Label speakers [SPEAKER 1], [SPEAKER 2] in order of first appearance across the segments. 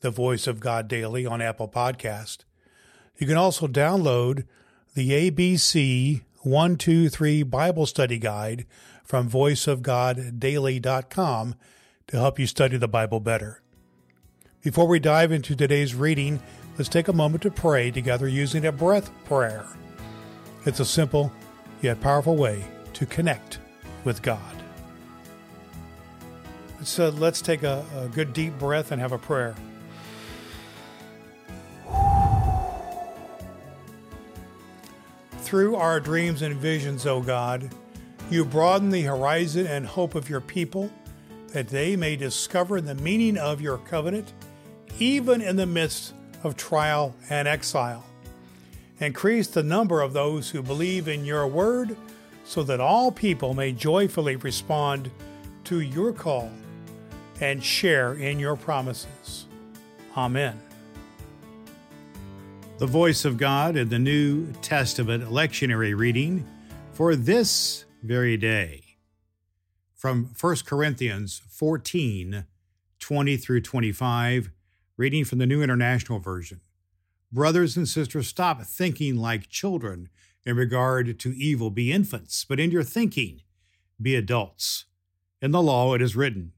[SPEAKER 1] the Voice of God Daily on Apple Podcast. You can also download the ABC 123 Bible Study Guide from voiceofgoddaily.com to help you study the Bible better. Before we dive into today's reading, let's take a moment to pray together using a breath prayer. It's a simple yet powerful way to connect with God. So let's take a, a good deep breath and have a prayer. Through our dreams and visions, O God, you broaden the horizon and hope of your people that they may discover the meaning of your covenant, even in the midst of trial and exile. Increase the number of those who believe in your word so that all people may joyfully respond to your call and share in your promises. Amen. The voice of God in the New Testament lectionary reading for this very day from 1 Corinthians 14 20 through 25, reading from the New International Version. Brothers and sisters, stop thinking like children in regard to evil. Be infants, but in your thinking, be adults. In the law it is written,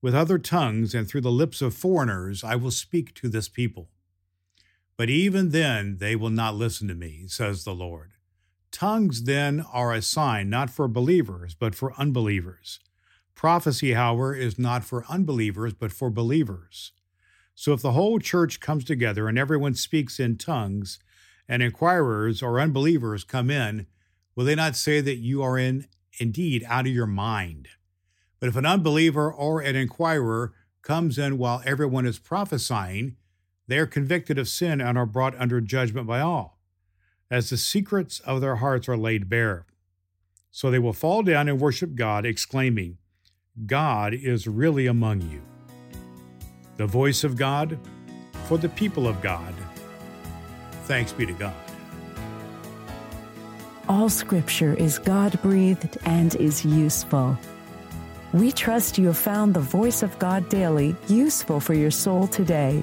[SPEAKER 1] With other tongues and through the lips of foreigners I will speak to this people. But even then they will not listen to me, says the Lord. Tongues then are a sign not for believers, but for unbelievers. Prophecy, however, is not for unbelievers, but for believers. So if the whole church comes together and everyone speaks in tongues, and inquirers or unbelievers come in, will they not say that you are in indeed out of your mind? But if an unbeliever or an inquirer comes in while everyone is prophesying, they are convicted of sin and are brought under judgment by all, as the secrets of their hearts are laid bare. So they will fall down and worship God, exclaiming, God is really among you. The voice of God for the people of God. Thanks be to God.
[SPEAKER 2] All scripture is God breathed and is useful. We trust you have found the voice of God daily useful for your soul today.